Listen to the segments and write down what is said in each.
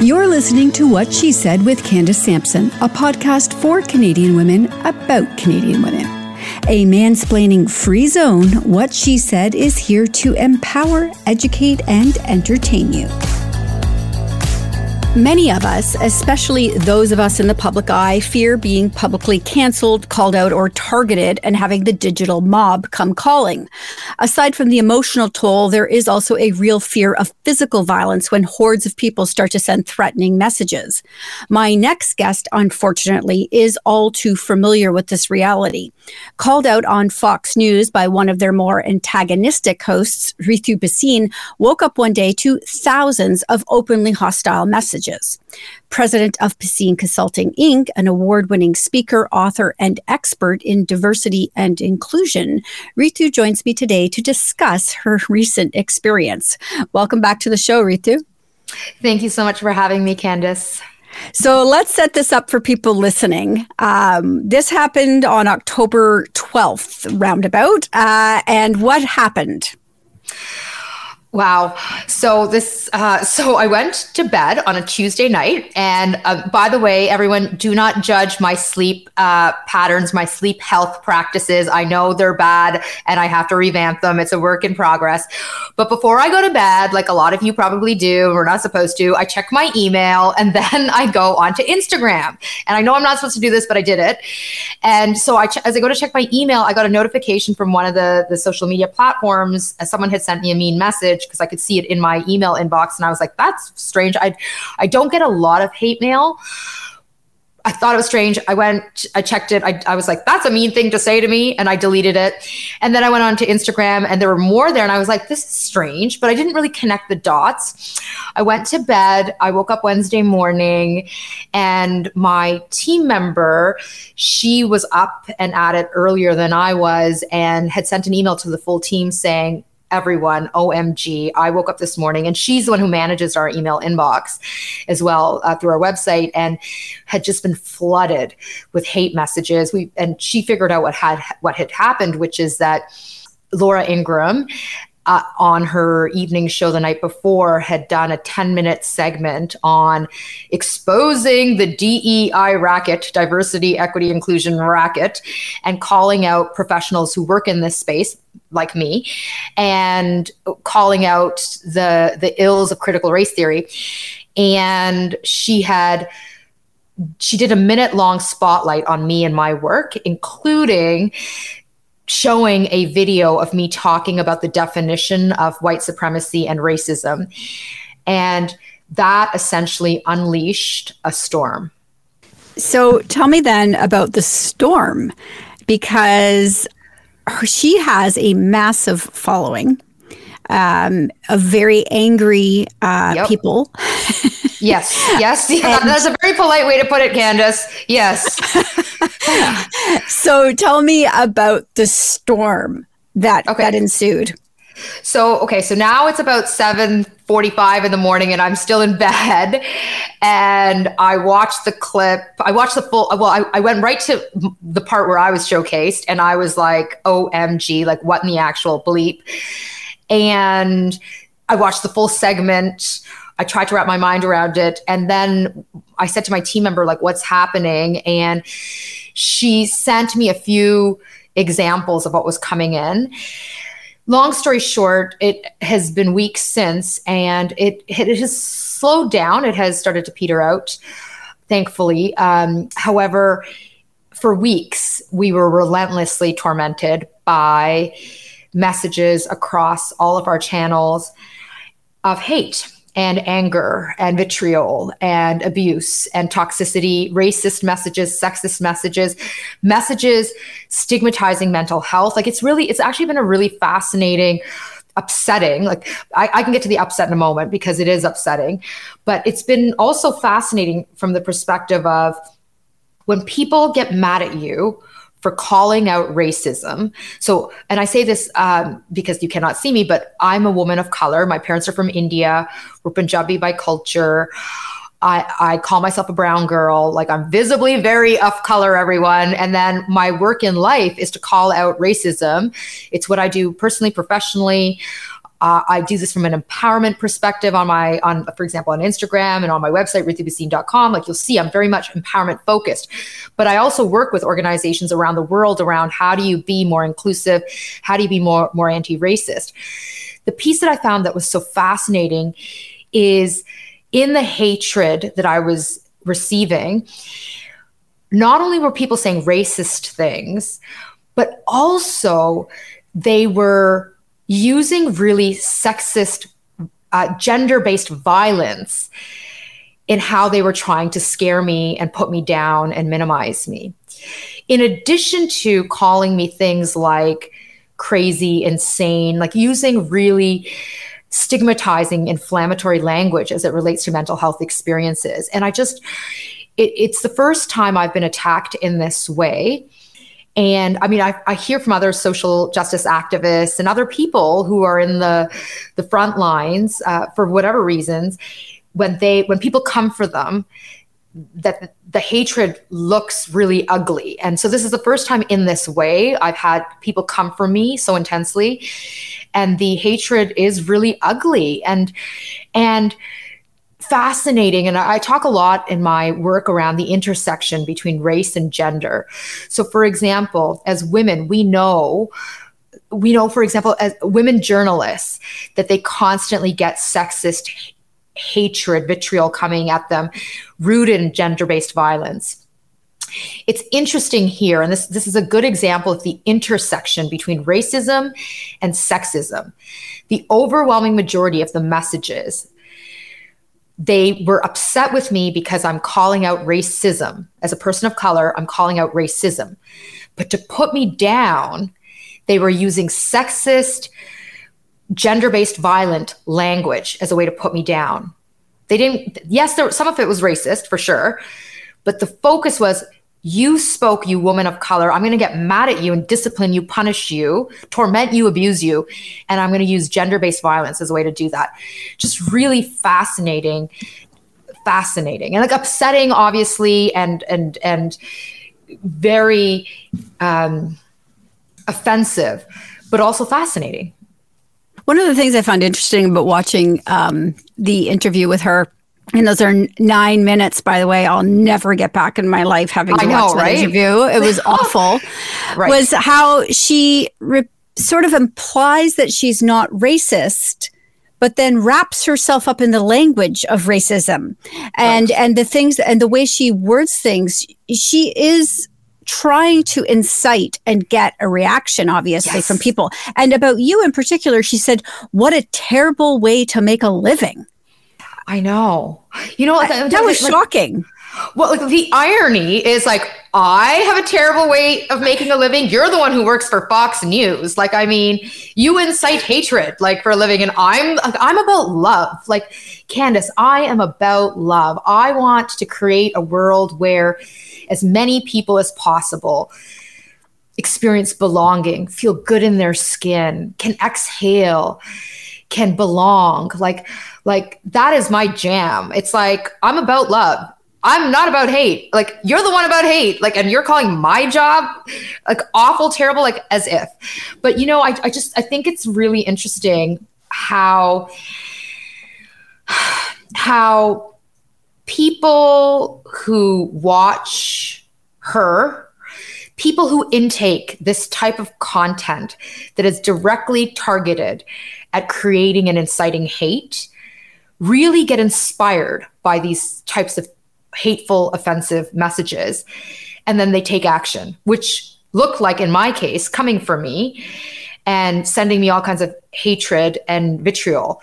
You're listening to What She Said with Candace Sampson, a podcast for Canadian women about Canadian women. A mansplaining free zone, What She Said is here to empower, educate, and entertain you. Many of us, especially those of us in the public eye, fear being publicly canceled, called out, or targeted and having the digital mob come calling. Aside from the emotional toll, there is also a real fear of physical violence when hordes of people start to send threatening messages. My next guest, unfortunately, is all too familiar with this reality. Called out on Fox News by one of their more antagonistic hosts, Ritu Bhasin, woke up one day to thousands of openly hostile messages messages. President of Bhasin Consulting Inc., an award winning speaker, author, and expert in diversity and inclusion, Ritu joins me today to discuss her recent experience. Welcome back to the show, Ritu. Thank you so much for having me, Candace. So let's set this up for people listening. Um, this happened on October 12th, roundabout. Uh, and what happened? Wow. So this, uh, so I went to bed on a Tuesday night, and uh, by the way, everyone, do not judge my sleep uh, patterns, my sleep health practices. I know they're bad, and I have to revamp them. It's a work in progress. But before I go to bed, like a lot of you probably do, we're not supposed to. I check my email, and then I go onto Instagram. And I know I'm not supposed to do this, but I did it. And so I, ch- as I go to check my email, I got a notification from one of the the social media platforms. Someone had sent me a mean message message because I could see it in my email inbox and I was like, that's strange. I I don't get a lot of hate mail. I thought it was strange. I went, I checked it. I, I was like, that's a mean thing to say to me. And I deleted it. And then I went on to Instagram and there were more there. And I was like, this is strange, but I didn't really connect the dots. I went to bed. I woke up Wednesday morning and my team member, she was up and at it earlier than I was and had sent an email to the full team saying, everyone. Omg i woke up this morning and she's the one who manages our email inbox as well uh, through our website and had just been flooded with hate messages. We and she figured out what had what had happened which is that laura ingraham uh, on her evening show the night before had done a 10 minute segment on exposing the DEI racket, diversity, equity, inclusion racket, and calling out professionals who work in this space like me and calling out the the ills of critical race theory. And she had she did a minute long spotlight on me and my work including showing a video of me talking about the definition of white supremacy and racism. And that essentially unleashed a storm. So tell me then about the storm because she has a massive following um, of very angry uh, yep. people. yes, yes, yeah, that's a very polite way to put it, Candace. Yes. so tell me about the storm that okay. that ensued. So okay, so now it's about seven forty-five in the morning, and I'm still in bed. And I watched the clip. I watched the full. Well, I, I went right to the part where I was showcased, and I was like, "OMG! Like, what in the actual bleep?" And I watched the full segment. I tried to wrap my mind around it. And then I said to my team member, like, what's happening? And she sent me a few examples of what was coming in. Long story short, it has been weeks since, and it, it has slowed down. It has started to peter out, thankfully. Um, however, for weeks, we were relentlessly tormented by messages across all of our channels of hate and anger and vitriol and abuse and toxicity, racist messages, sexist messages, messages stigmatizing mental health. Like it's really, it's actually been a really fascinating, upsetting. Like I, I can get to the upset in a moment because it is upsetting, but it's been also fascinating from the perspective of when people get mad at you for calling out racism. So, and I say this um, because you cannot see me, but I'm a woman of color. My parents are from India. We're Punjabi by culture. I, I call myself a brown girl. Like I'm visibly very of color, everyone. And then my work in life is to call out racism. It's what I do personally, professionally. Uh, I do this from an empowerment perspective on my, on for example, on Instagram and on my website, ritubhasin.com. Like you'll see, I'm very much empowerment focused. But I also work with organizations around the world around how do you be more inclusive? How do you be more, more anti-racist? The piece that I found that was so fascinating is in the hatred that I was receiving, not only were people saying racist things, but also they were using really sexist, uh, gender based violence in how they were trying to scare me and put me down and minimize me. In addition to calling me things like crazy, insane, like using really stigmatizing inflammatory language as it relates to mental health experiences. And I just, it, it's the first time I've been attacked in this way. And I mean, I, I hear from other social justice activists and other people who are in the the front lines uh, for whatever reasons when they when people come for them that the hatred looks really ugly. And so this is the first time in this way I've had people come for me so intensely and the hatred is really ugly and and fascinating and I talk a lot in my work around the intersection between race and gender. So for example, as women, we know we know for example as women journalists that they constantly get sexist hatred, vitriol coming at them, rooted in gender based violence. It's interesting here, and this, this is a good example of the intersection between racism and sexism. The overwhelming majority of the messages, they were upset with me because I'm calling out racism. As a person of color, I'm calling out racism. But to put me down, they were using sexist, gender based violent language as a way to put me down. They didn't, yes, there, some of it was racist for sure, but the focus was you spoke, you woman of color. I'm going to get mad at you and discipline you, punish you, torment you, abuse you. And I'm going to use gender based violence as a way to do that. Just really fascinating, fascinating and like upsetting, obviously, and, and, and very um, offensive, but also fascinating. One of the things I found interesting about watching um, the interview with her, and those are nine minutes, by the way. I'll never get back in my life having to know, watch that right? interview. It was awful. right. Was how she re- sort of implies that she's not racist but then wraps herself up in the language of racism and right. and the things and the way she words things she is trying to incite and get a reaction, obviously, yes. from people. And about you in particular, she said, What a terrible way to make a living. I know. You know, that, that was like, shocking. Well, like, the irony is like, I have a terrible way of making a living. You're the one who works for Fox News. Like, I mean, you incite hatred, like for a living, and I'm I'm about love. Like, Candace, I am about love. I want to create a world where as many people as possible experience belonging, feel good in their skin, can exhale, can belong. Like, like that is my jam. It's like I'm about love. I'm not about hate. Like you're the one about hate. Like, and you're calling my job like awful, terrible, like as if. But you know, I, I just I think it's really interesting how how people who watch her, people who intake this type of content that is directly targeted at creating and inciting hate, really get inspired by these types of hateful, offensive messages. And then they take action, which look like, in my case, coming for me and sending me all kinds of hatred and vitriol.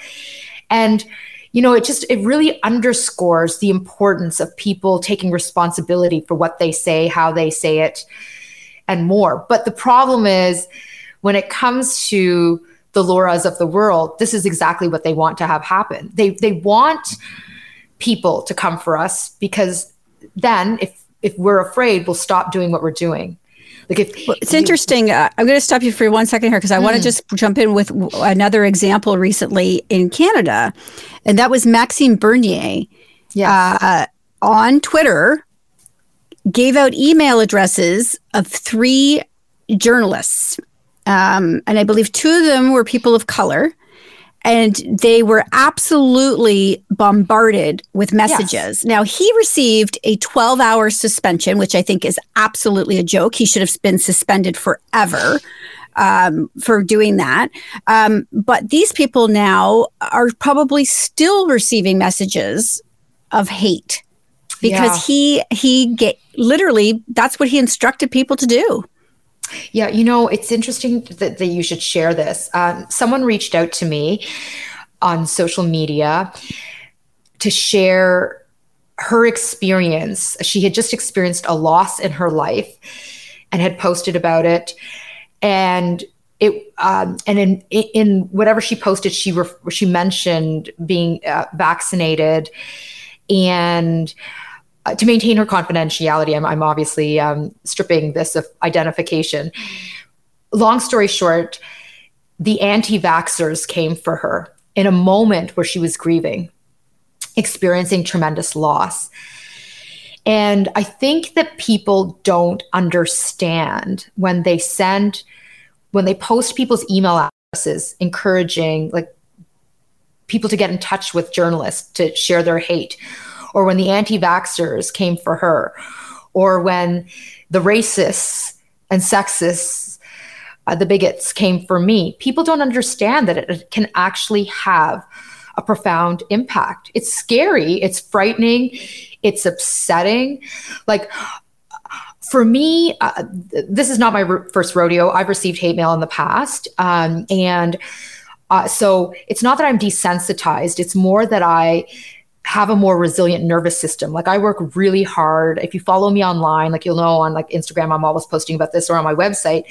And you know, it just it really underscores the importance of people taking responsibility for what they say, how they say it, and more. But the problem is when it comes to the Lauras of the world, this is exactly what they want to have happen. They they want people to come for us because then if if we're afraid, we'll stop doing what we're doing. Like if well, it's interesting. Uh, I'm going to stop you for one second here because I mm. want to just jump in with w- another example recently in Canada, and that was Maxime Bernier. Yeah. Uh, on Twitter, gave out email addresses of three journalists, um, and I believe two of them were people of color. and they were absolutely bombarded with messages. Yes. Now, he received a 12 hour suspension, which I think is absolutely a joke. He should have been suspended forever. Um, for doing that. Um, but these people now are probably still receiving messages of hate because yeah. he he get literally that's what he instructed people to do. Yeah, you know, it's interesting that, that you should share this. Um, someone reached out to me on social media to share her experience. She had just experienced a loss in her life and had posted about it. And it um, and in in whatever she posted, she she mentioned being uh, vaccinated and uh, to maintain her confidentiality, I'm, I'm obviously um, stripping this of identification. Long story short, the anti vaxxers came for her in a moment where she was grieving, experiencing tremendous loss. And I think that people don't understand when they send, when they post people's email addresses encouraging like people to get in touch with journalists to share their hate or when the anti vaxxers came for her, or when the racists and sexists, uh, the bigots came for me. People don't understand that it can actually have a profound impact. It's scary, it's frightening, it's upsetting. Like, for me, uh, this is not my first rodeo. I've received hate mail in the past. Um, and uh, so it's not that I'm desensitized, it's more that I have a more resilient nervous system. Like I work really hard. If you follow me online, like you'll know on like Instagram, I'm always posting about this or on my website.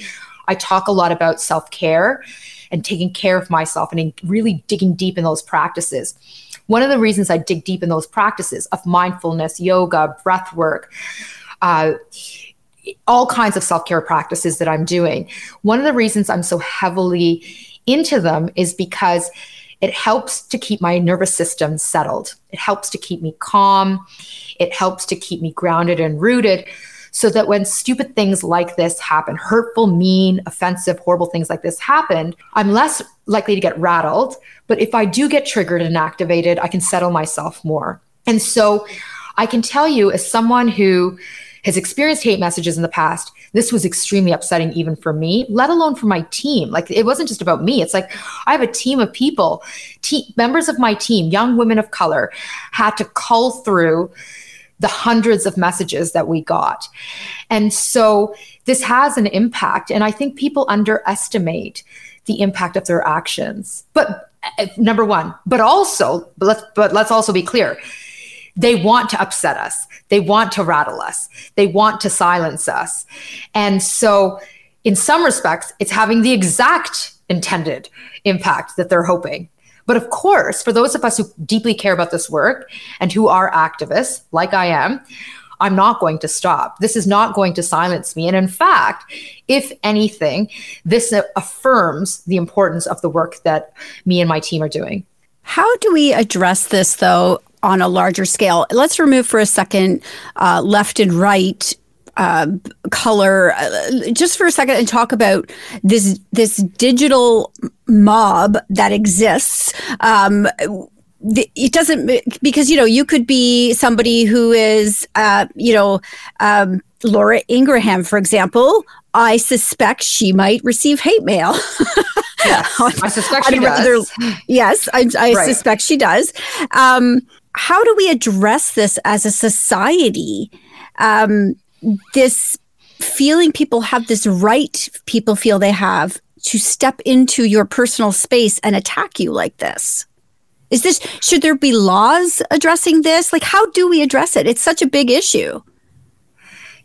I talk a lot about self-care and taking care of myself and really digging deep in those practices. One of the reasons I dig deep in those practices of mindfulness, yoga, breath work, uh, all kinds of self care practices that I'm doing. One of the reasons I'm so heavily into them is because it helps to keep my nervous system settled. It helps to keep me calm. It helps to keep me grounded and rooted so that when stupid things like this happen, hurtful, mean, offensive, horrible things like this happen, I'm less likely to get rattled. But if I do get triggered and activated, I can settle myself more. And so I can tell you, as someone who has experienced hate messages in the past, this was extremely upsetting even for me, let alone for my team. Like it wasn't just about me. It's like I have a team of people, te- members of my team, young women of color, had to cull through the hundreds of messages that we got. And so this has an impact. And I think people underestimate the impact of their actions. But uh, number one, but also, but let's, but let's also be clear they want to upset us. They want to rattle us. They want to silence us. And so, in some respects, it's having the exact intended impact that they're hoping. But of course, for those of us who deeply care about this work and who are activists, like I am, I'm not going to stop. This is not going to silence me. And in fact, if anything, this affirms the importance of the work that me and my team are doing. How do we address this, though, on a larger scale. Let's remove for a second uh, left and right uh, color uh, just for a second and talk about this this digital mob that exists. Um, it doesn't because you know you could be somebody who is uh, you know um, Laura Ingraham, for example. I suspect she might receive hate mail. yes, I suspect she does. Yes, I, I right. suspect she does. Um, how do we address this as a society? Um, this feeling people have this right, people feel they have to step into your personal space and attack you like this. Is this, should there be laws addressing this? Like, how do we address it? It's such a big issue.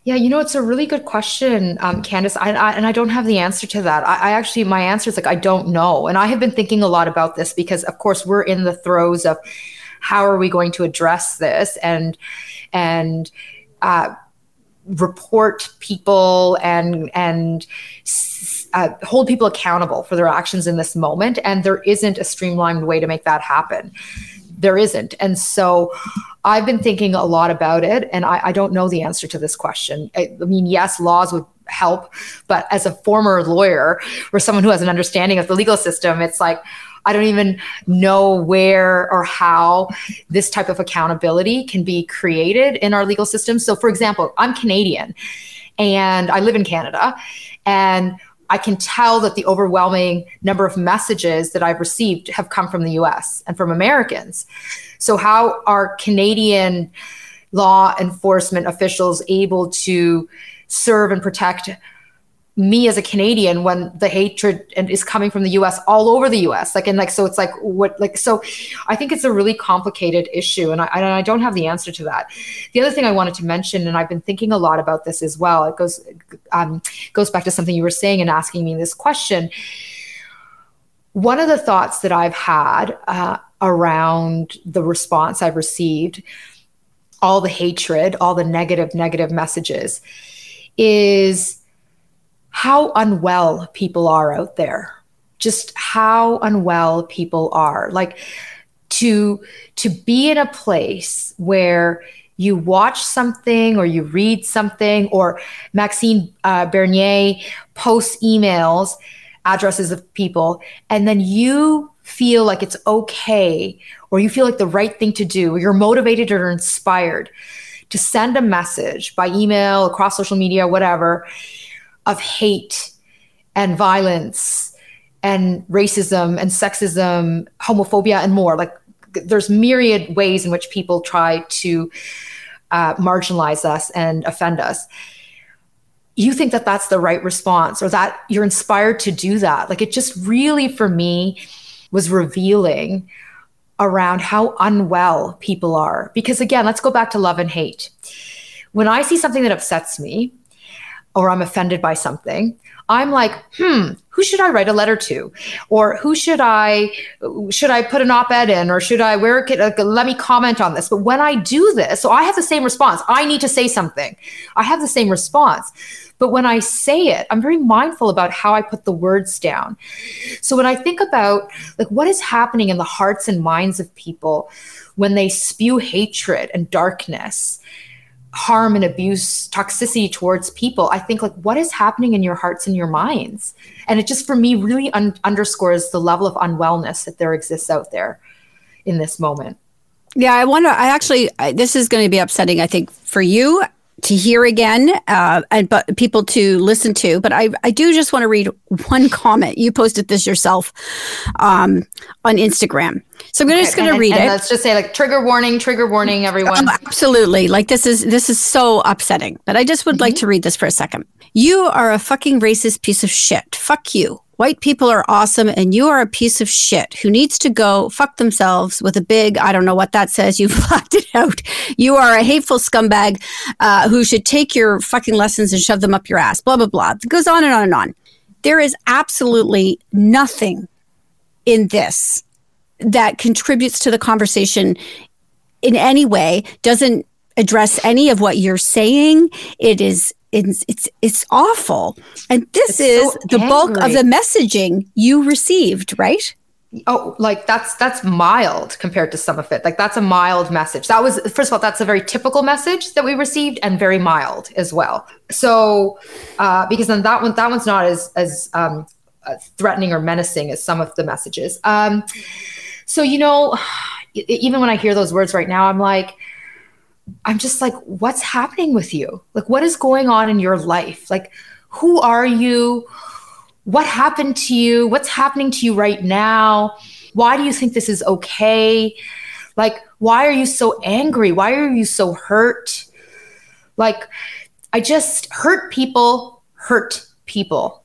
Yeah, you know, it's a really good question, um, Candace. I, I, and I don't have the answer to that. I, I, actually, my answer is like, I don't know. And I have been thinking a lot about this because, of course, we're in the throes of how are we going to address this? And and uh, report people and and uh, hold people accountable for their actions in this moment. And there isn't a streamlined way to make that happen. There isn't. And so i've been thinking a lot about it and i, I don't know the answer to this question. I, I mean yes laws would help but as a former lawyer or someone who has an understanding of the legal system it's like I don't even know where or how this type of accountability can be created in our legal system. So, for example, I'm Canadian and I live in Canada. And I can tell that the overwhelming number of messages that I've received have come from the US and from Americans. So, how are Canadian law enforcement officials able to serve and protect me as a Canadian when the hatred and is coming from the US all over the US like and like so it's like what like so I think it's a really complicated issue and I, and I don't have the answer to that. The other thing I wanted to mention and I've been thinking a lot about this as well it goes um, goes back to something you were saying and asking me this question. One of the thoughts that I've had uh, around the response I've received all the hatred all the negative negative messages is how unwell people are out there. Just how unwell people are. Like to to be in a place where you watch something or you read something or maxime uh, bernier posts emails addresses of people and then you feel like it's okay or you feel like the right thing to do or you're motivated or inspired to send a message by email across social media whatever of hate and violence and racism and sexism, homophobia, and more. Like there's myriad ways in which people try to uh, marginalize us and offend us. You think that that's the right response, or that you're inspired to do that. Like it just really, for me, was revealing around how unwell people are. Because again, let's go back to love and hate. When I see something that upsets me, or I'm offended by something, I'm like, hmm, who should I write a letter to? Or who should I should I put an op-ed in or should I where could uh, let me comment on this? But when I do this, so I have the same response. I need to say something. I have the same response. But when I say it, I'm very mindful about how I put the words down. So when I think about like what is happening in the hearts and minds of people when they spew hatred and darkness harm and abuse toxicity towards people i think like what is happening in your hearts and your minds? And it just for me really un- underscores the level of unwellness that there exists out there in this moment. Yeah i wonder i actually I, this is going to be upsetting i think for you to hear again uh, and but people to listen to. But I, I do just want to read one comment. You posted this yourself um, on Instagram. So I'm okay, just going to read and it. Let's just say like trigger warning, trigger warning, everyone. Oh, absolutely. Like this is this is so upsetting. But I just would mm-hmm. like to read this for a second. You are a fucking racist piece of shit. Fuck you. White people are awesome and you are a piece of shit who needs to go fuck themselves with a big, I don't know what that says. You've blocked it out. You are a hateful scumbag uh, who should take your fucking lessons and shove them up your ass. Blah, blah, blah. It goes on and on and on. There is absolutely nothing in this that contributes to the conversation in any way, doesn't address any of what you're saying. It is it's it's, it's awful. And this it's is so the angry. bulk of the messaging you received, right? Oh, like that's that's mild compared to some of it. Like that's a mild message. That was first of all, that's a very typical message that we received, and very mild as well. So, uh, because then that one that one's not as as um, uh, threatening or menacing as some of the messages. Um, so you know, even when I hear those words right now, I'm like, I'm just like, what's happening with you? Like, what is going on in your life? Like, who are you? What happened to you? What's happening to you right now? Why do you think this is okay? Like, why are you so angry? Why are you so hurt? Like, I just hurt people, hurt people.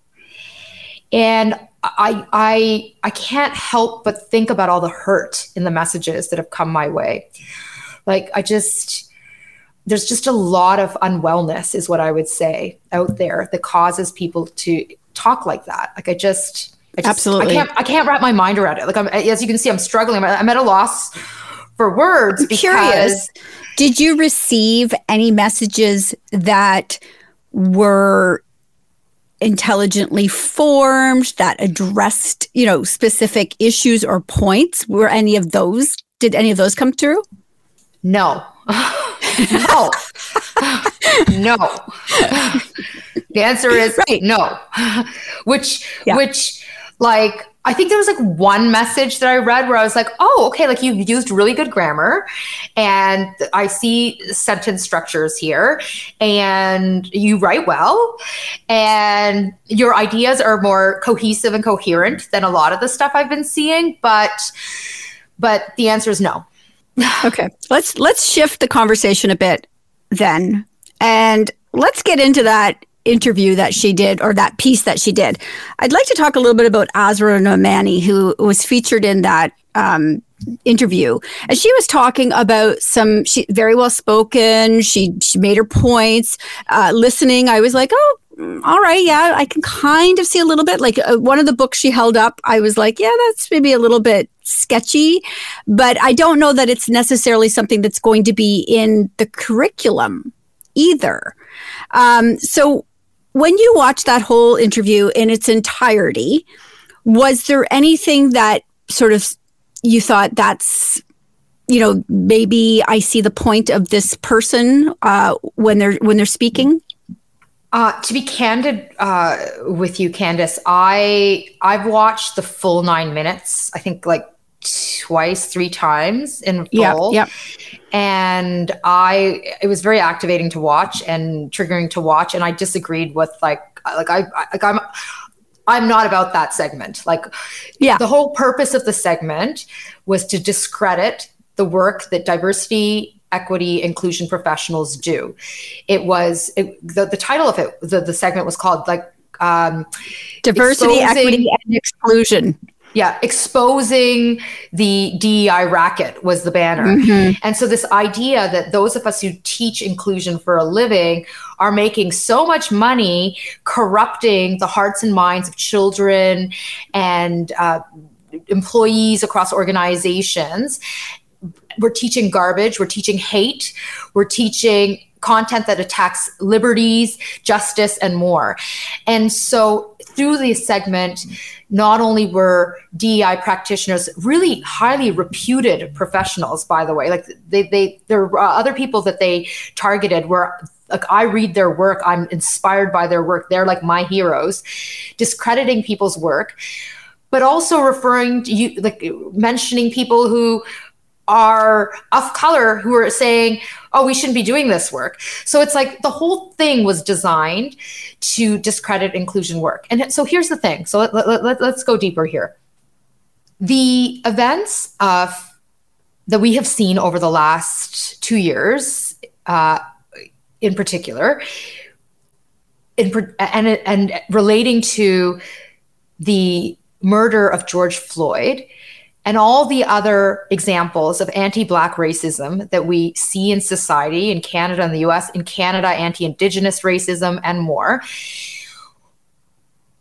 And I I I can't help but think about all the hurt in the messages that have come my way. Like I just there's just a lot of unwellness is what i would say out there that causes people to talk like that. Like i just, I just absolutely. I can't, I can't wrap my mind around it. Like i'm as you can see i'm struggling. I'm at a loss for words I'm curious did you receive any messages that were intelligently formed that addressed you know specific issues or points? Were any of those did any of those come through? No no. no. The answer is right. no. which yeah. which like I think there was like one message that I read where I was like, oh, okay, like you've used really good grammar and I see sentence structures here and you write well and your ideas are more cohesive and coherent than a lot of the stuff I've been seeing. But but the answer is no. okay. Let's let's shift the conversation a bit then. And let's get into that interview that she did or that piece that she did. I'd like to talk a little bit about Asra Nomani, who was featured in that um, interview. And she was talking about some, she very well spoken. She, she made her points. Uh, listening, I was like, oh, all right, yeah, I can kind of see a little bit. Like uh, one of the books she held up, I was like, yeah, that's maybe a little bit sketchy, but I don't know that it's necessarily something that's going to be in the curriculum either. Um, so when you watched that whole interview in its entirety, was there anything that sort of you thought that's you know maybe I see the point of this person uh, when they're when they're speaking? Uh, to be candid uh, with you, Candace, I I've watched the full nine minutes. I think like twice, three times in full. Yeah, And I, it was very activating to watch and triggering to watch. And I disagreed with like, like I, like I'm, I'm not about that segment. Like, yeah, the whole purpose of the segment was to discredit the work that diversity, equity, inclusion professionals do. It was it, the the title of it. The the segment was called like um, diversity, equity, and exclusion yeah, exposing the DEI racket was the banner. Mm-hmm. And so, this idea that those of us who teach inclusion for a living are making so much money corrupting the hearts and minds of children and uh, employees across organizations. We're teaching garbage, we're teaching hate, we're teaching content that attacks liberties, justice, and more. And so through this segment, not only were DEI practitioners really highly reputed professionals, by the way, like they, they there were uh, other people that they targeted were like I read their work, I'm inspired by their work. They're like my heroes, discrediting people's work, but also referring to you, like mentioning people who are of color who are saying, oh, we shouldn't be doing this work. So it's like the whole thing was designed to discredit inclusion work. And so here's the thing. So let, let, let, let's go deeper here. The events of that we have seen over the last two years, uh, in particular, in, and, and relating to the murder of George Floyd, and all the other examples of anti-black racism that we see in society in Canada and the US, in Canada, anti-indigenous racism and more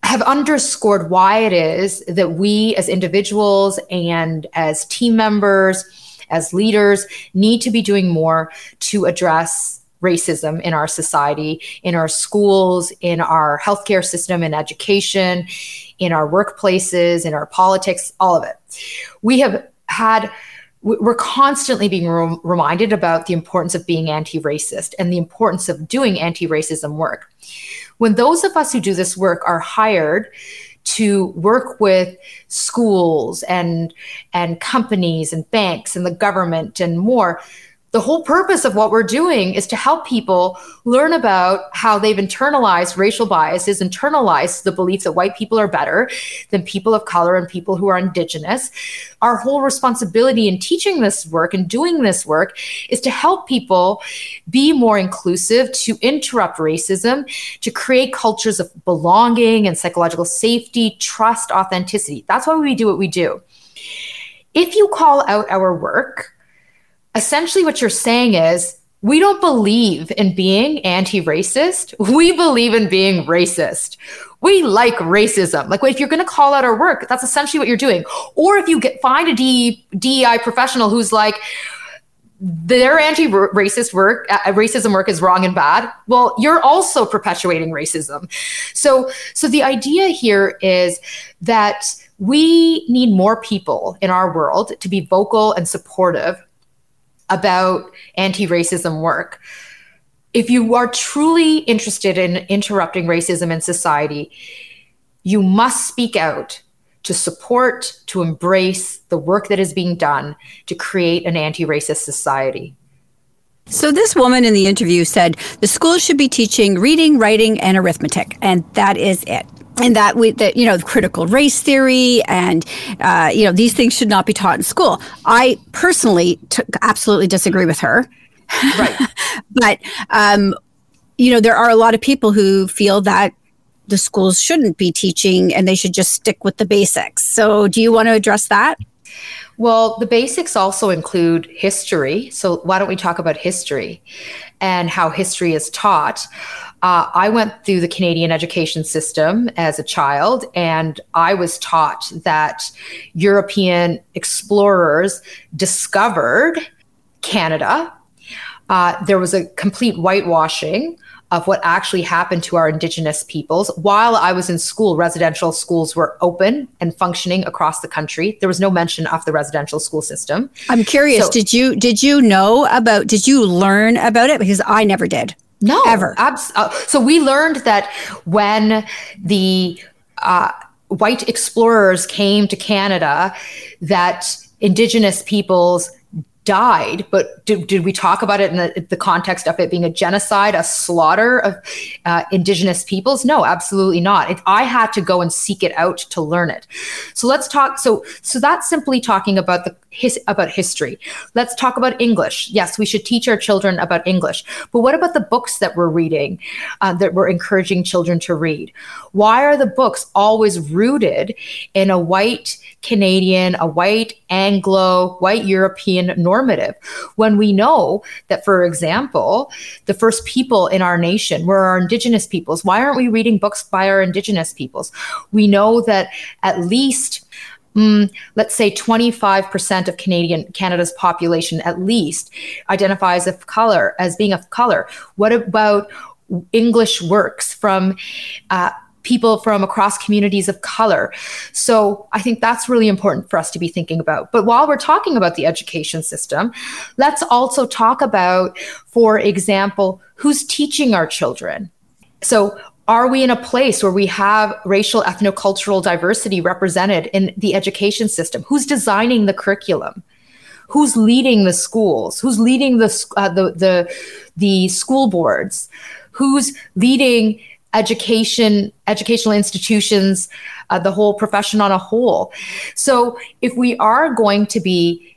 have underscored why it is that we as individuals and as team members, as leaders, need to be doing more to address racism in our society, in our schools, in our healthcare system, in education, in our workplaces, in our politics, all of it. We have had we're constantly being re- reminded about the importance of being anti-racist and the importance of doing anti-racism work. When those of us who do this work are hired to work with schools and and companies and banks and the government and more the whole purpose of what we're doing is to help people learn about how they've internalized racial biases, internalized the belief that white people are better than people of color and people who are indigenous. Our whole responsibility in teaching this work and doing this work is to help people be more inclusive, to interrupt racism, to create cultures of belonging and psychological safety, trust, authenticity. That's why we do what we do. If you call out our work, essentially what you're saying is we don't believe in being anti-racist. We believe in being racist. We like racism. Like if you're going to call out our work, that's essentially what you're doing. Or if you get find a DEI professional who's like their anti-racist work, uh, racism work is wrong and bad. Well, you're also perpetuating racism. So, so the idea here is that we need more people in our world to be vocal and supportive about anti racism work. If you are truly interested in interrupting racism in society, you must speak out to support, to embrace the work that is being done to create an anti racist society. So, this woman in the interview said the schools should be teaching reading, writing, and arithmetic, and that is it. And that we, that you know, critical race theory, and uh, you know, these things should not be taught in school. I personally t- absolutely disagree with her. Right, but um, you know, there are a lot of people who feel that the schools shouldn't be teaching and they should just stick with the basics. So, do you want to address that? Well, the basics also include history. So, why don't we talk about history and how history is taught? Uh, I went through the Canadian education system as a child, and I was taught that European explorers discovered Canada. Uh, there was a complete whitewashing of what actually happened to our indigenous peoples. While I was in school, residential schools were open and functioning across the country. There was no mention of the residential school system. I'm curious, so, did you did you know about did you learn about it because I never did. No, ever. Abs- uh, so we learned that when the uh, white explorers came to Canada, that indigenous peoples died, but did, did we talk about it in the, the, context of it being a genocide, a slaughter of uh, indigenous peoples? No, absolutely not. It, I had to go and seek it out to learn it. So let's talk. So so that's simply talking about the his, about history. Let's talk about English. Yes, we should teach our children about English. But what about the books that we're reading, uh, that we're encouraging children to read? Why are the books always rooted in a white Canadian, a white Anglo, white European normative? When we know that, for example, the first people in our nation were our Indigenous peoples. Why aren't we reading books by our Indigenous peoples? We know that at least mm, let's say 25% of Canadian Canada's population at least identifies of color as being of color. What about English works from uh, people from across communities of color. So I think that's really important for us to be thinking about. But while we're talking about the education system, let's also talk about, for example, who's teaching our children. So are we in a place where we have racial ethnocultural diversity represented in the education system who's designing the curriculum who's leading the schools who's leading the uh, the, the the school boards who's leading education educational institutions uh, the whole profession on a whole. So if we are going to be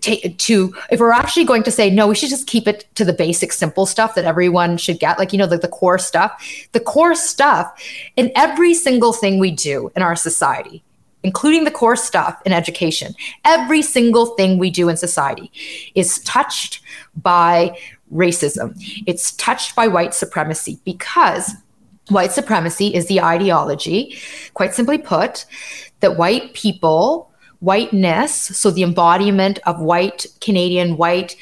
take to if we're actually going to say no we should just keep it to the basic simple stuff that everyone should get like you know the, the core stuff the core stuff in every single thing we do in our society including the core stuff in education every single thing we do in society is touched by racism. It's touched by white supremacy because white supremacy is the ideology quite simply put that white people whiteness, so the embodiment of white Canadian, white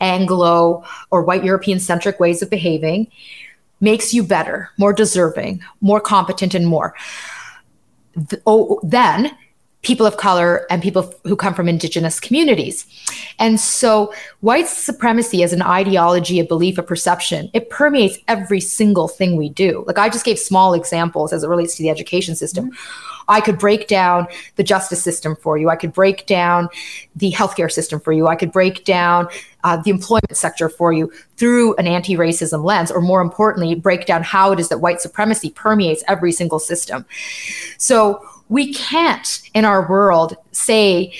Anglo, or white European centric ways of behaving, makes you better, more deserving, more competent, and more. oh, then people of color and people who come from indigenous communities. And so white supremacy as an ideology, a belief, a perception, it permeates every single thing we do. Like I just gave small examples as it relates to the education system. Mm-hmm I could break down the justice system for you. I could break down the healthcare system for you. I could break down uh, the employment sector for you through an anti racism lens, or more importantly, break down how it is that white supremacy permeates every single system. So we can't in our world say,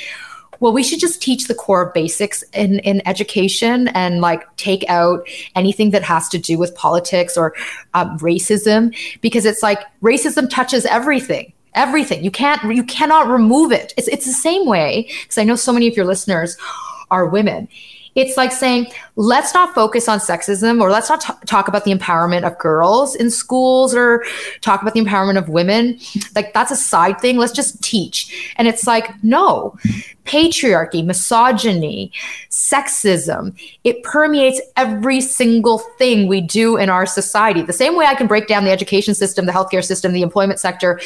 well, we should just teach the core basics in, in education and like take out anything that has to do with politics or um, racism because it's like racism touches everything everything. You can't, you cannot remove it. It's, it's the same way, because I know so many of your listeners are women. It's like saying, let's not focus on sexism or let's not t- talk about the empowerment of girls in schools or talk about the empowerment of women. Like, that's a side thing. Let's just teach. And it's like, no, patriarchy, misogyny, sexism, it permeates every single thing we do in our society. The same way I can break down the education system, the healthcare system, the employment sector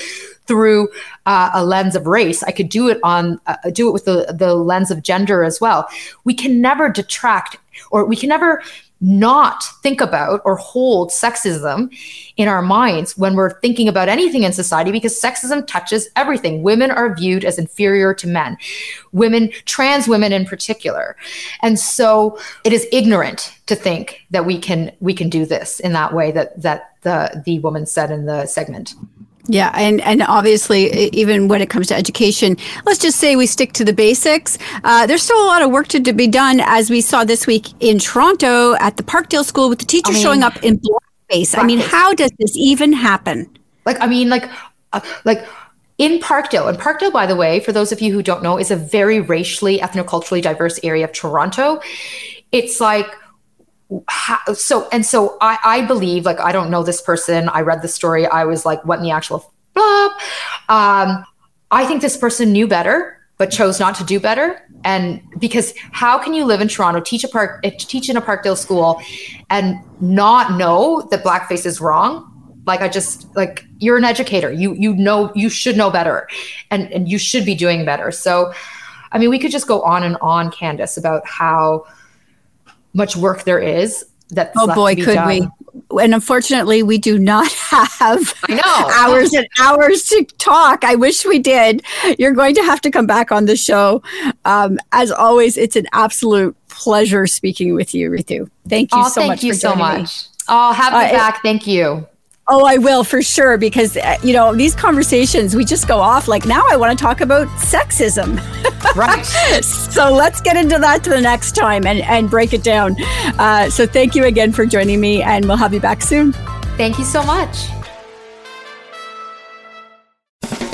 through uh, a lens of race. I could do it on uh, do it with the the lens of gender as well. We can never detract or we can never not think about or hold sexism in our minds when we're thinking about anything in society because sexism touches everything. Women are viewed as inferior to men, women, trans women in particular. And so it is ignorant to think that we can we can do this in that way that that the the woman said in the segment. Yeah, and and obviously, even when it comes to education, let's just say we stick to the basics. Uh, there's still a lot of work to, to, be done, as we saw this week in Toronto at the Parkdale School with the teacher I mean, showing up in blackface. I mean, how does this even happen? Like, I mean, like, uh, like in Parkdale, and Parkdale, by the way, for those of you who don't know, is a very racially, ethnoculturally diverse area of Toronto. It's like how, so and so I, I believe like I don't know this person. I read the story. I was like, what in the actual flop? Um, I think this person knew better, but chose not to do better. And because how can you live in Toronto, teach a park, eh, teach in a Parkdale school, and not know that blackface is wrong? Like I just like you're an educator. You you know you should know better, and and you should be doing better. So, I mean, we could just go on and on, Candace, about how much work there is that oh boy could done. we and unfortunately we do not have I know. hours and hours to talk. I wish we did. You're going to have to come back on the show. Um, as always it's an absolute pleasure speaking with you ritu. Thank you oh, so thank much you so much me. oh have me uh, back. It, thank you Oh, I will for sure because uh, you know these conversations we just go off like now I want to talk about sexism. Right. so let's get into that to the next time and and break it down. Uh, so thank you again for joining me, and we'll have you back soon. Thank you so much.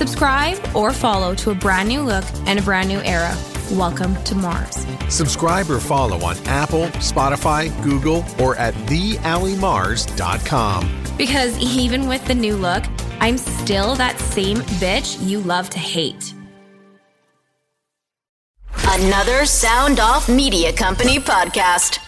Subscribe or follow to a brand new look and a brand new era. Welcome to Mars. Subscribe or follow on Apple, Spotify, Google, or at thealimars.com. Because even with the new look, I'm still that same bitch you love to hate. Another Sound Off Media Company podcast.